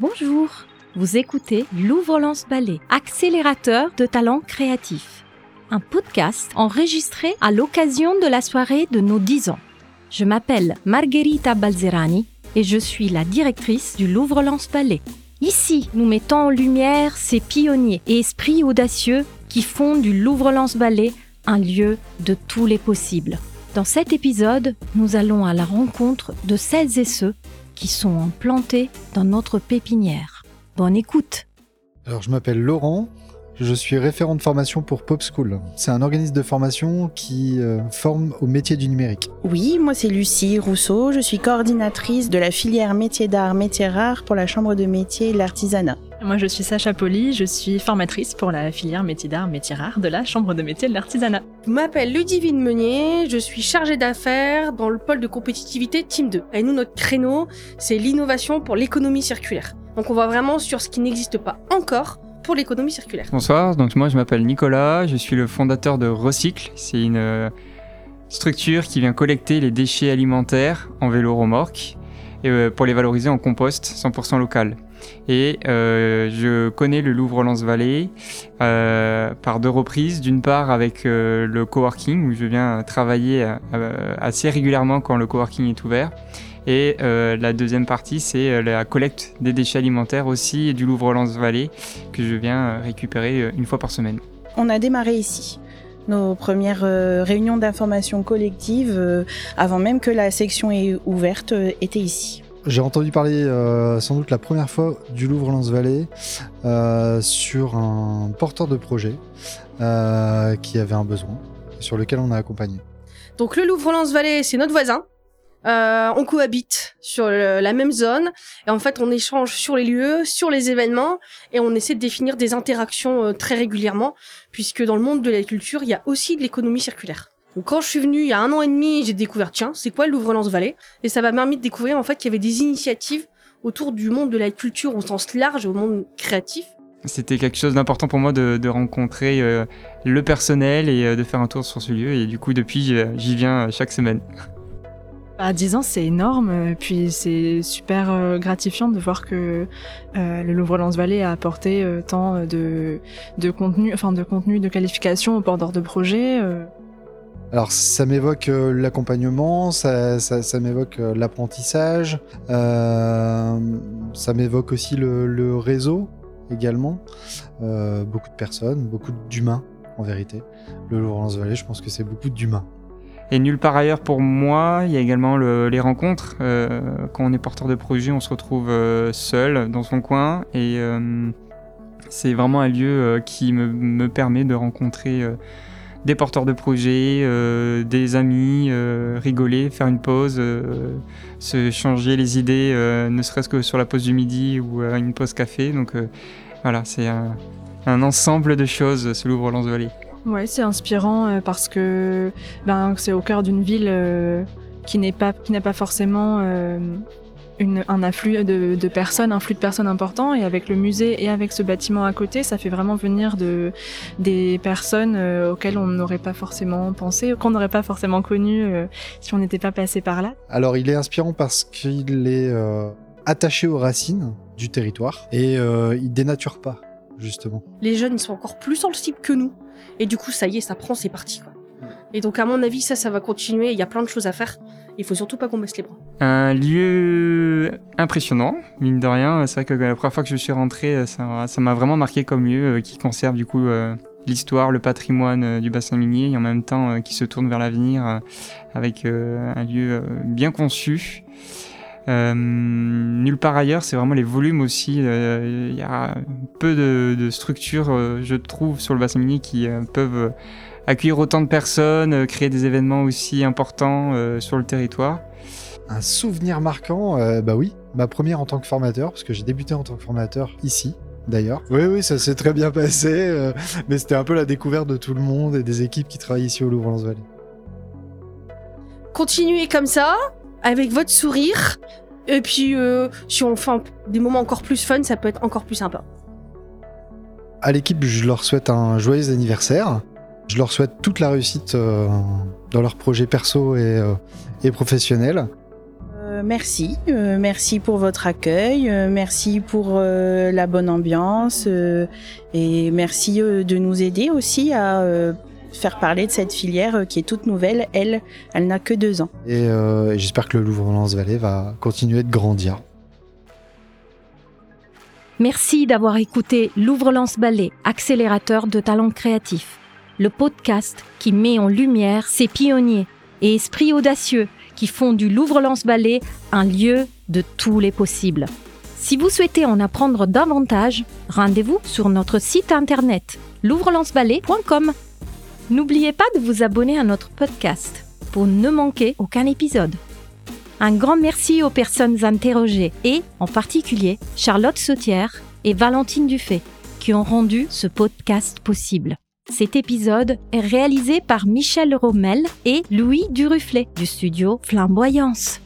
Bonjour, vous écoutez Louvre-Lance Ballet, accélérateur de talents créatifs. Un podcast enregistré à l'occasion de la soirée de nos 10 ans. Je m'appelle Margherita Balzerani et je suis la directrice du Louvre-Lance Ballet. Ici, nous mettons en lumière ces pionniers et esprits audacieux qui font du Louvre-Lance Ballet un lieu de tous les possibles. Dans cet épisode, nous allons à la rencontre de celles et ceux qui sont implantés dans notre pépinière. Bonne écoute Alors, je m'appelle Laurent, je suis référent de formation pour Pop School. C'est un organisme de formation qui euh, forme au métier du numérique. Oui, moi c'est Lucie Rousseau, je suis coordinatrice de la filière métier d'art, métier rare pour la Chambre de métier et l'artisanat. Moi, je suis Sacha Poli, je suis formatrice pour la filière métier d'art, métier rare de la Chambre de métier de l'artisanat. Je m'appelle Ludivine Meunier, je suis chargée d'affaires dans le pôle de compétitivité Team 2. Et nous, notre créneau, c'est l'innovation pour l'économie circulaire. Donc on va vraiment sur ce qui n'existe pas encore pour l'économie circulaire. Bonsoir, donc moi je m'appelle Nicolas, je suis le fondateur de Recycle. C'est une euh, structure qui vient collecter les déchets alimentaires en vélo remorque euh, pour les valoriser en compost 100% local. Et euh, je connais le Louvre-Lens-Vallée par deux reprises. D'une part avec euh, le coworking où je viens travailler assez régulièrement quand le coworking est ouvert. Et euh, la deuxième partie, c'est euh, la collecte des déchets alimentaires aussi du Louvre-Lens-Vallée que je viens euh, récupérer une fois par semaine. On a démarré ici. Nos premières euh, réunions d'information collective, euh, avant même que la section est ouverte, euh, étaient ici. J'ai entendu parler euh, sans doute la première fois du Louvre-Lens-Vallée euh, sur un porteur de projet euh, qui avait un besoin, sur lequel on a accompagné. Donc le Louvre-Lens-Vallée, c'est notre voisin. Euh, on cohabite sur la même zone et en fait on échange sur les lieux, sur les événements et on essaie de définir des interactions euh, très régulièrement puisque dans le monde de la culture il y a aussi de l'économie circulaire. Donc quand je suis venue il y a un an et demi j'ai découvert tiens c'est quoi le Louvre-Lens-Vallée et ça m'a permis de découvrir en fait qu'il y avait des initiatives autour du monde de la culture au sens large au monde créatif C'était quelque chose d'important pour moi de, de rencontrer euh, le personnel et euh, de faire un tour sur ce lieu. Et du coup, depuis, j'y- viens chaque semaine. À 10 ans, c'est énorme, euh, puis c'est super euh, gratifiant de voir que euh, le Louvre-Lens-Vallée a apporté tant de, contenu, enfin de contenu, de qualification au porteur de projet. euh. Alors ça m'évoque l'accompagnement, ça, m'évoque l'apprentissage, ça m'évoque aussi le, réseau également, beaucoup de personnes, beaucoup d'humains en vérité. Le Louvre-Lens-Vallée, je pense que c'est beaucoup d'humains. Et nulle part ailleurs pour moi, il y a également le- les rencontres. Euh, quand on est porteur de projet, on se retrouve euh, seul dans son coin. Et euh, c'est vraiment un lieu qui me, me permet de rencontrer des porteurs de projets, des amis, rigoler, faire une pause, se changer les idées, ne serait-ce que sur la pause du midi ou une pause café. Donc voilà, c'est un, ensemble de choses, ce Louvre-Lens-Vallée. Ouais, c'est inspirant euh, parce que ben, c'est au cœur d'une ville euh, qui qui n'a pas forcément euh, un afflux de, personnes, un flux de personnes important. Et avec le musée et avec ce bâtiment à côté, ça fait vraiment venir de des personnes auxquelles on n'aurait pas forcément pensé, qu'on n'aurait pas forcément connu si on n'était pas passé par là. Alors il est inspirant parce qu'il est attaché aux racines du territoire et il dénature pas justement. les jeunes ils sont encore plus sensibles que nous et du coup ça y est ça prend c'est parti quoi et donc à mon avis ça ça va continuer il y a plein de choses à faire il faut surtout pas qu'on baisse les bras Un lieu impressionnant, mine de rien. C'est vrai que la première fois que je suis rentré, ça ça m'a vraiment marqué comme lieu euh, qui conserve du coup euh, l'histoire, le patrimoine euh, du bassin minier et en même temps euh, qui se tourne vers l'avenir euh, avec un lieu bien conçu. Euh, nulle part ailleurs, c'est vraiment les volumes aussi. euh, Il y a peu de, de structures, euh, je trouve, sur le bassin minier qui euh, peuvent accueillir autant de personnes, euh, créer des événements aussi importants euh, sur le territoire. Un souvenir marquant, euh, bah oui, ma première en tant que formateur, parce que j'ai débuté en tant que formateur ici, d'ailleurs. Oui, oui, ça s'est très bien passé, euh, mais c'était un peu la découverte de tout le monde et des équipes qui travaillent ici au Louvre-Lens-Vallée. continuez comme ça avec votre sourire. Et puis euh, si on fait des moments encore plus fun ça peut être encore plus sympa. À l'équipe, je leur souhaite un joyeux anniversaire. Je leur souhaite toute la réussite euh, dans leurs projets perso et, euh, et professionnels. Euh, merci, euh, merci pour votre accueil, euh, merci pour euh, la bonne ambiance. Euh, et merci euh, de nous aider aussi à euh, faire parler de cette filière euh, qui est toute nouvelle. Elle, elle n'a que deux ans. Et euh, j'espère que le Louvre-Lens-Vallée va continuer de grandir. Merci d'avoir écouté Louvre-Lance Ballet, accélérateur de talents créatifs, le podcast qui met en lumière ces pionniers et esprits audacieux qui font du Louvre-Lance Ballet un lieu de tous les possibles. Si vous souhaitez en apprendre davantage, rendez-vous sur notre site internet louvrelanceballet.com. N'oubliez pas de vous abonner à notre podcast pour ne manquer aucun épisode. Un grand merci aux personnes interrogées et, en particulier, Charlotte Sautière et Valentine Dufay, qui ont rendu ce podcast possible. Cet épisode est réalisé par Michel Rommel et Louis Duruflet du studio Flamboyance.